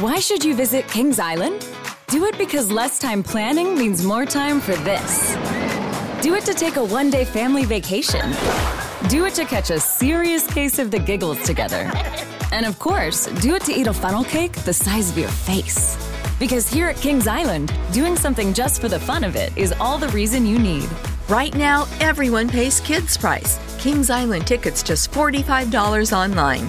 Why should you visit Kings Island? Do it because less time planning means more time for this. Do it to take a one day family vacation. Do it to catch a serious case of the giggles together. And of course, do it to eat a funnel cake the size of your face. Because here at Kings Island, doing something just for the fun of it is all the reason you need. Right now, everyone pays kids' price. Kings Island tickets just $45 online.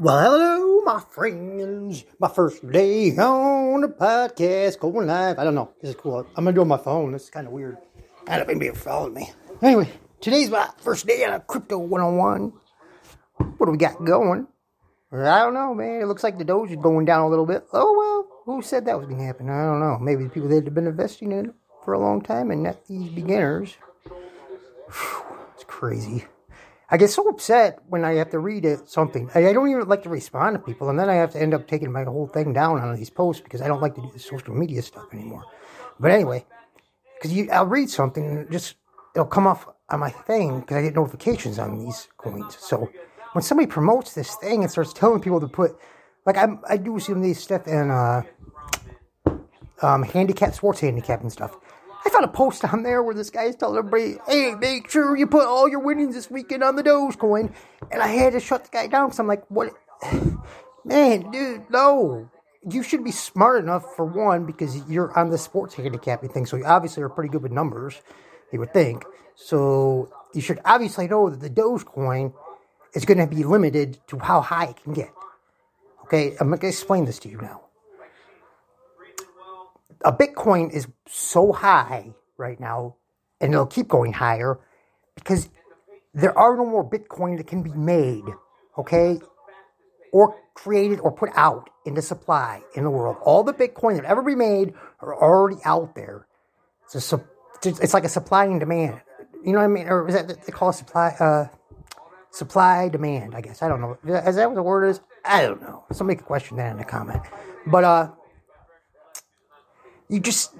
Well, hello, my friends. My first day on the podcast, going live. I don't know. This is cool. I'm gonna do it on my phone. This is kind of weird. I don't think people following me. Anyway, today's my first day on a crypto 101. What do we got going? I don't know, man. It looks like the Doge is going down a little bit. Oh well, who said that was gonna happen? I don't know. Maybe the people that have been investing in it for a long time and not these beginners. Whew, it's crazy. I get so upset when I have to read it, something. I, I don't even like to respond to people, and then I have to end up taking my whole thing down on these posts because I don't like to do the social media stuff anymore. But anyway, because I'll read something and just it'll come off on my thing because I get notifications on these coins. So when somebody promotes this thing and starts telling people to put, like I I do some of these stuff in uh, um, handicap, sports handicap and stuff. I found a post on there where this guy's telling everybody, hey, make sure you put all your winnings this weekend on the Dogecoin. And I had to shut the guy down because I'm like, what? Man, dude, no. You should be smart enough for one because you're on the sports handicapping thing. So you obviously are pretty good with numbers, you would think. So you should obviously know that the Dogecoin is going to be limited to how high it can get. Okay, I'm going to explain this to you now a Bitcoin is so high right now, and it'll keep going higher because there are no more Bitcoin that can be made, okay, or created or put out into supply in the world. All the Bitcoin that ever be made are already out there. It's a, it's like a supply and demand. You know what I mean? Or is that they call it supply? Uh, supply demand. I guess I don't know. Is that what the word is? I don't know. Somebody could question that in the comment. But uh, you just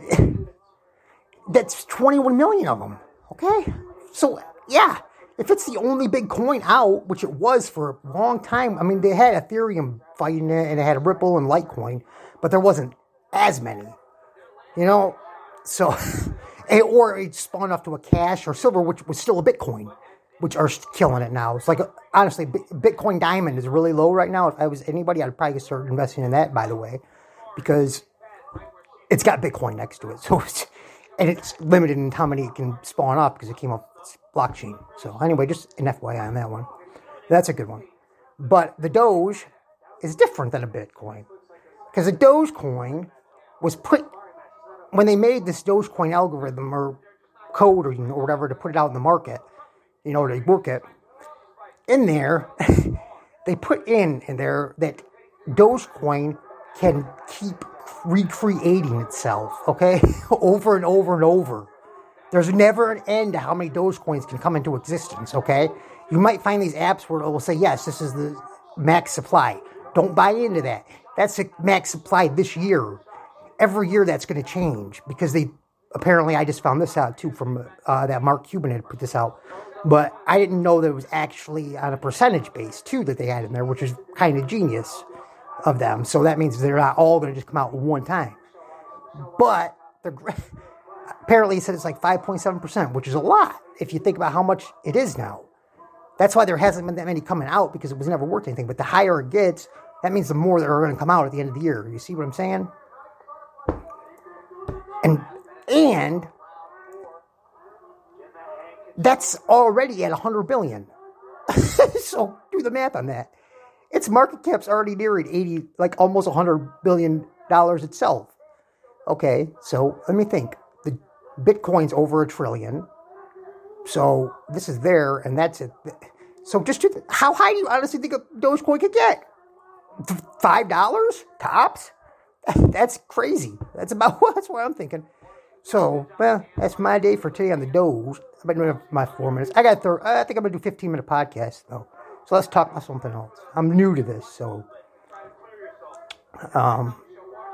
that's 21 million of them. Okay, so yeah, if it's the only big coin out, which it was for a long time. I mean, they had Ethereum fighting it, and it had Ripple and Litecoin, but there wasn't as many. You know, so or it spawned off to a cash or silver, which was still a Bitcoin, which are killing it now. It's like honestly, Bitcoin Diamond is really low right now. If I was anybody, I'd probably start investing in that. By the way, because it's got Bitcoin next to it. So it's, and it's limited in how many it can spawn up because it came off blockchain. So anyway, just an FYI on that one. That's a good one. But the Doge is different than a Bitcoin because the Dogecoin was put when they made this Dogecoin algorithm or code or, or whatever to put it out in the market, you know, to work it. In there, they put in in there that Dogecoin can keep recreating itself, okay? over and over and over. There's never an end to how many Dogecoins can come into existence, okay? You might find these apps where it will say, yes, this is the max supply. Don't buy into that. That's the max supply this year. Every year that's going to change because they apparently, I just found this out too from uh, that Mark Cuban had put this out. But I didn't know that it was actually on a percentage base too that they had in there, which is kind of genius of them. So that means they're not all going to just come out one time. But apparently he said it's like 5.7%, which is a lot if you think about how much it is now. That's why there hasn't been that many coming out because it was never worth anything. But the higher it gets, that means the more that are going to come out at the end of the year. You see what I'm saying? And and that's already at 100 billion. so do the math on that. Its market cap's already nearing 80, like almost 100 billion dollars itself. Okay, so let me think. The Bitcoin's over a trillion. So this is there, and that's it. So just to, how high do you honestly think a Dogecoin could get? Five dollars tops? That's crazy. That's about that's what I'm thinking. So, well, that's my day for today on the Doge. I've been doing my four minutes. I got thir- I think I'm gonna do 15 minute podcast though. So let's talk about something else. I'm new to this, so um,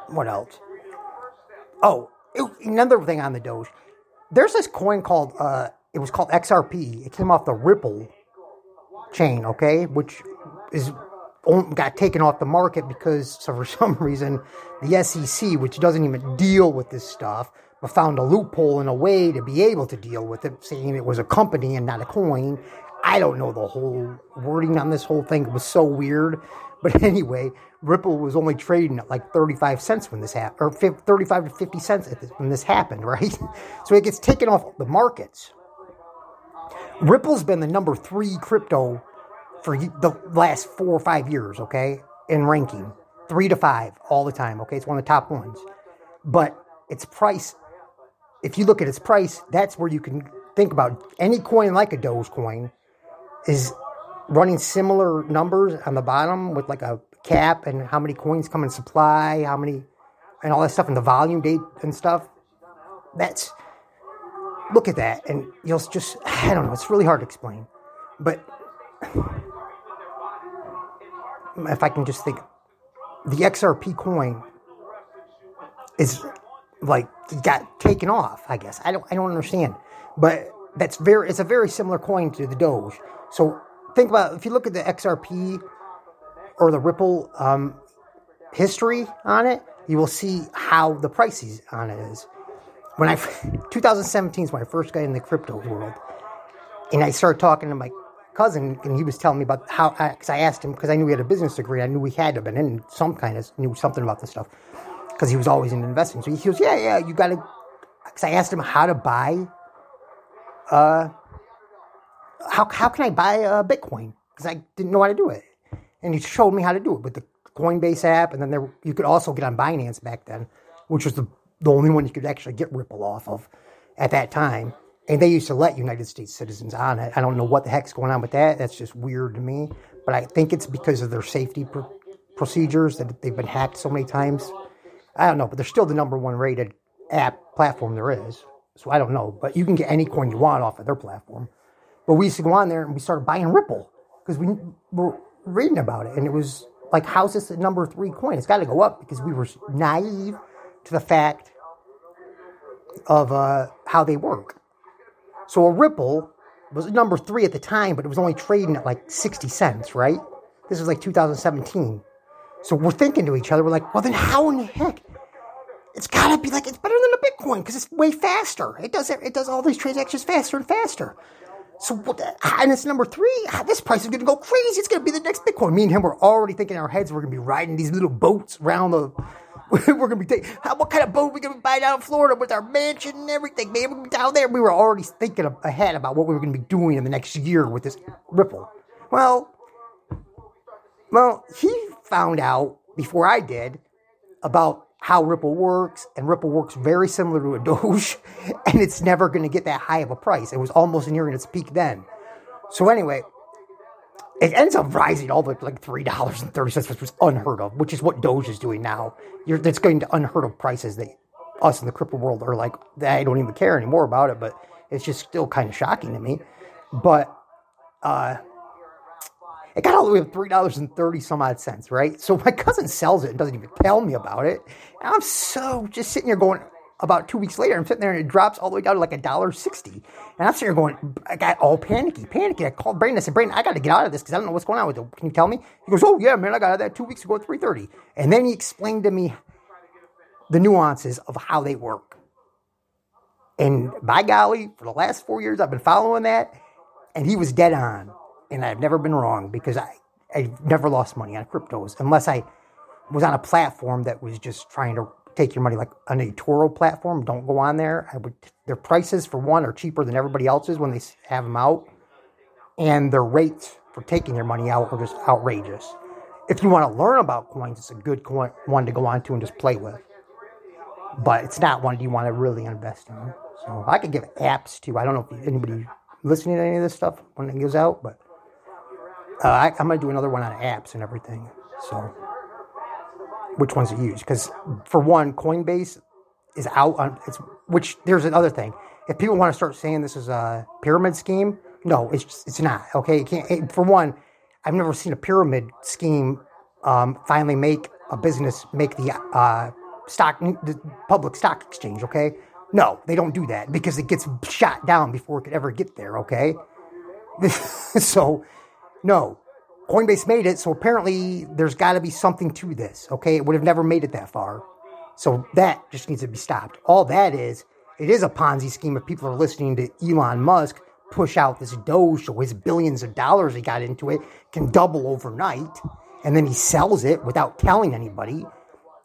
what else? Oh, it, another thing on the Doge. There's this coin called uh, it was called XRP. It came off the Ripple chain, okay, which is got taken off the market because so for some reason the SEC, which doesn't even deal with this stuff, but found a loophole in a way to be able to deal with it, saying it was a company and not a coin. I don't know the whole wording on this whole thing. It was so weird. But anyway, Ripple was only trading at like 35 cents when this happened, or 35 to 50 cents when this happened, right? So it gets taken off the markets. Ripple's been the number three crypto for the last four or five years, okay, in ranking. Three to five all the time, okay? It's one of the top ones. But its price, if you look at its price, that's where you can think about any coin like a Dogecoin is running similar numbers on the bottom with like a cap and how many coins come in supply, how many, and all that stuff, and the volume date and stuff. That's look at that, and you'll just I don't know. It's really hard to explain, but if I can just think, the XRP coin is like got taken off. I guess I don't I don't understand, but that's very it's a very similar coin to the Doge. So think about if you look at the XRP or the Ripple um, history on it, you will see how the prices on it is. When I 2017 is when I first got in the crypto world, and I started talking to my cousin, and he was telling me about how because I, I, asked him because I knew he had a business degree, I knew he had to been in some kind of knew something about this stuff because he was always in investing. So he goes, "Yeah, yeah, you got to." Because I asked him how to buy uh, how, how can I buy a Bitcoin? Because I didn't know how to do it. And he showed me how to do it with the Coinbase app. And then there, you could also get on Binance back then, which was the, the only one you could actually get Ripple off of at that time. And they used to let United States citizens on it. I don't know what the heck's going on with that. That's just weird to me. But I think it's because of their safety pr- procedures that they've been hacked so many times. I don't know, but they're still the number one rated app platform there is. So I don't know, but you can get any coin you want off of their platform. But we used to go on there and we started buying Ripple because we were reading about it. And it was like, how's this number three coin? It's got to go up because we were naive to the fact of uh, how they work. So a Ripple was number three at the time, but it was only trading at like 60 cents, right? This was like 2017. So we're thinking to each other, we're like, well, then how in the heck? It's got to be like, it's better than a Bitcoin because it's way faster. It does, it does all these transactions faster and faster. So? Ah, and it's number three. Ah, this price is going to go crazy. It's going to be the next Bitcoin. Me and him were already thinking in our heads we're going to be riding these little boats around the. we're going to be taking. What kind of boat are we going to buy down in Florida with our mansion and everything? Man, we're down there. We were already thinking ahead about what we were going to be doing in the next year with this Ripple. Well, well, he found out before I did about how Ripple works, and Ripple works very similar to a Doge, and it's never going to get that high of a price. It was almost nearing its peak then. So anyway, it ends up rising all the way to like three dollars and thirty cents, which was unheard of, which is what Doge is doing now. You're, that's going to unheard of prices that us in the crypto world are like. I don't even care anymore about it, but it's just still kind of shocking to me. But uh, it got all the way up three dollars and thirty some odd cents, right? So my cousin sells it and doesn't even tell me about it. And I'm so just sitting here going. About two weeks later, I'm sitting there and it drops all the way down to like a dollar sixty, and I'm sitting here going, I got all panicky, panicky. I called Brandon. I said, Brandon, I got to get out of this because I don't know what's going on with it. Can you tell me? He goes, Oh yeah, man, I got out of that two weeks ago at three thirty, and then he explained to me the nuances of how they work. And by golly, for the last four years, I've been following that, and he was dead on and I've never been wrong because I, I never lost money on cryptos unless I was on a platform that was just trying to take your money like eToro platform. Don't go on there. I would their prices for one are cheaper than everybody else's when they have them out, and their rates for taking your money out are just outrageous. If you want to learn about coins, it's a good coin, one to go on to and just play with. But it's not one you want to really invest in. So I could give apps to. I don't know if anybody listening to any of this stuff when it goes out, but Uh, I, I'm gonna do another one on apps and everything. So, which ones to use? Because for one, Coinbase is out on it's. Which there's another thing. If people want to start saying this is a pyramid scheme, no, it's just, it's not. Okay, it can't. It, for one, I've never seen a pyramid scheme um, finally make a business make the uh, stock the public stock exchange. Okay, no, they don't do that because it gets shot down before it could ever get there. Okay, so no, Coinbase made it, so apparently there's got to be something to this. Okay, it would have never made it that far. So that just needs to be stopped. All that is, it is a Ponzi scheme if people are listening to Elon Musk push out this Doge, so his billions of dollars he got into it can double overnight, and then he sells it without telling anybody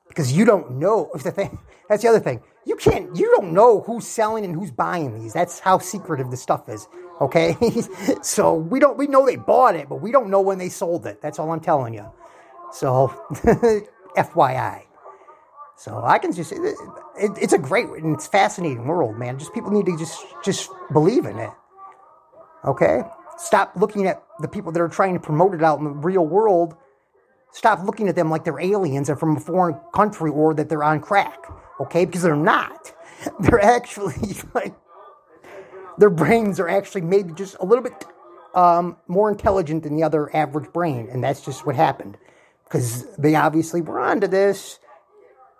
because you don't know. If the thing, that's the other thing. You can't. You don't know who's selling and who's buying these. That's how secretive the stuff is. Okay, so we don't. We know they bought it, but we don't know when they sold it. That's all I'm telling you. So, FYI. So I can just, it, it, it's a great and it's fascinating world, man. Just people need to just just believe in it. Okay, stop looking at the people that are trying to promote it out in the real world. Stop looking at them like they're aliens and from a foreign country or that they're on crack. Okay, because they're not. They're actually like their brains are actually maybe just a little bit um, more intelligent than the other average brain, and that's just what happened because they obviously were onto this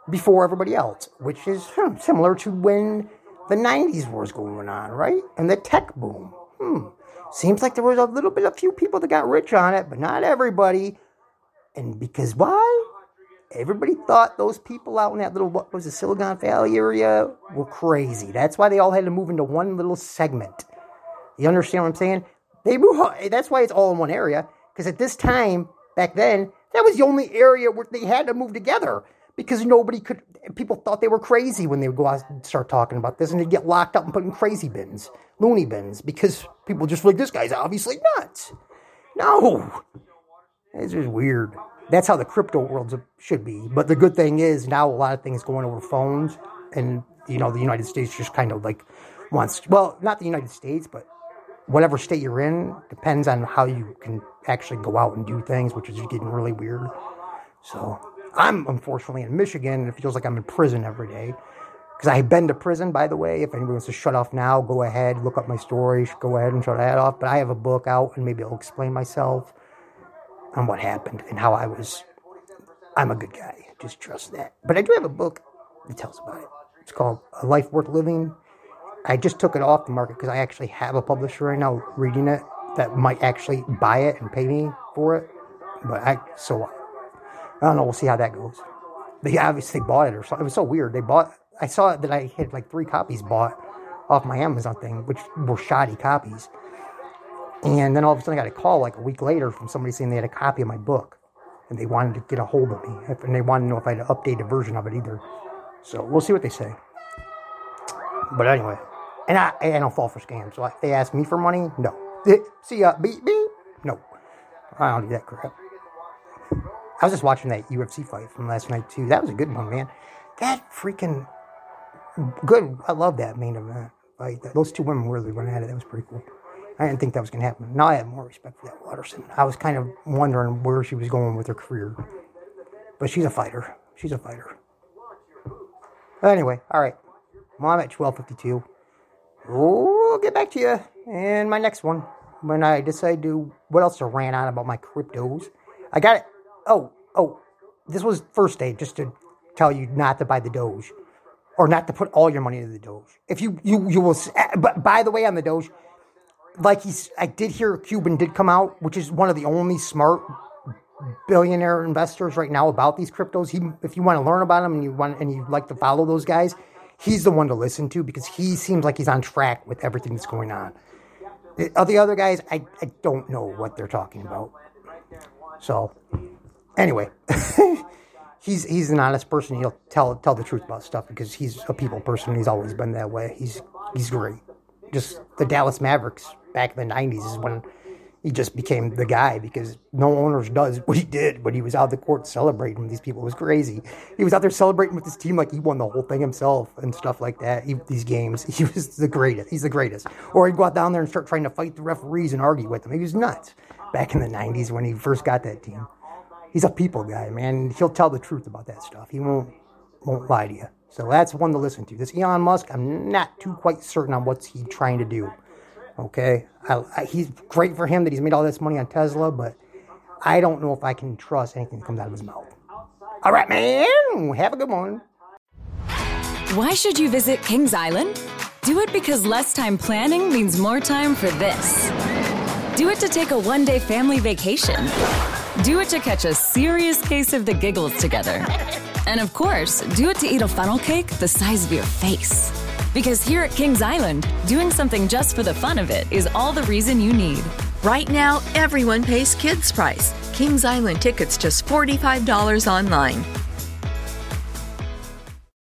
before everybody else, which is hmm, similar to when the 90s was going on, right? And the tech boom. Hmm. Seems like there was a little bit, a few people that got rich on it, but not everybody. And because why? Everybody thought those people out in that little, what was the Silicon Valley area were crazy. That's why they all had to move into one little segment. You understand what I'm saying? They move, that's why it's all in one area. Because at this time, back then, that was the only area where they had to move together because nobody could. People thought they were crazy when they would go out and start talking about this, and they'd get locked up and put in crazy bins, loony bins, because people just like this guy's obviously nuts. No, it's just weird. That's how the crypto world should be. But the good thing is now a lot of things going over phones, and you know the United States just kind of like wants. Well, not the United States, but whatever state you're in depends on how you can actually go out and do things, which is getting really weird. So I'm unfortunately in Michigan, and it feels like I'm in prison every day. Because I've been to prison, by the way. If anybody wants to shut off now, go ahead, look up my story, go ahead and shut that off. But I have a book out, and maybe I'll explain myself on what happened and how I was. I'm a good guy. Just trust that. But I do have a book that tells about it. It's called A Life Worth Living. I just took it off the market because I actually have a publisher right now reading it that might actually buy it and pay me for it. But I, so I don't know. We'll see how that goes. They obviously bought it or something. It was so weird. They bought. I saw that I had like three copies bought off my Amazon thing, which were shoddy copies. And then all of a sudden, I got a call like a week later from somebody saying they had a copy of my book, and they wanted to get a hold of me, and they wanted to know if I had an updated version of it either. So we'll see what they say. But anyway, and I, I don't fall for scams. So if they ask me for money, no. See ya, beep beep. No, I don't do that crap. I was just watching that UFC fight from last night too. That was a good one, man. That freaking good. I love that main event. Like those two women really went at it. That was pretty cool. I didn't think that was going to happen. Now I have more respect for that Waterson. I was kind of wondering where she was going with her career, but she's a fighter. She's a fighter. But anyway, all right. Well, I'm at 12:52. We'll get back to you in my next one when I decide to what else to rant on about my cryptos. I got it oh, oh, this was first day just to tell you not to buy the Doge or not to put all your money into the Doge. If you, you, you will, eh, but by the way, on the Doge, like he's, I did hear Cuban did come out, which is one of the only smart billionaire investors right now about these cryptos. He, if you want to learn about them and you want, and you like to follow those guys, he's the one to listen to because he seems like he's on track with everything that's going on. The, the other guys, I, I don't know what they're talking about. So, Anyway, he's he's an honest person. He'll tell tell the truth about stuff because he's a people person. He's always been that way. He's he's great. Just the Dallas Mavericks back in the '90s is when he just became the guy because no owners does what he did when he was out the court celebrating with these people. It was crazy. He was out there celebrating with his team like he won the whole thing himself and stuff like that. He, these games, he was the greatest. He's the greatest. Or he'd go out down there and start trying to fight the referees and argue with them. He was nuts back in the '90s when he first got that team. He's a people guy, man. He'll tell the truth about that stuff. He won't won't lie to you. So that's one to listen to. This Elon Musk, I'm not too quite certain on what's he trying to do. Okay, I, I, he's great for him that he's made all this money on Tesla, but I don't know if I can trust anything that comes out of his mouth. All right, man. Have a good one. Why should you visit Kings Island? Do it because less time planning means more time for this. Do it to take a one day family vacation. Do it to catch a serious case of the giggles together. And of course, do it to eat a funnel cake the size of your face. Because here at Kings Island, doing something just for the fun of it is all the reason you need. Right now, everyone pays kids' price. Kings Island tickets just $45 online.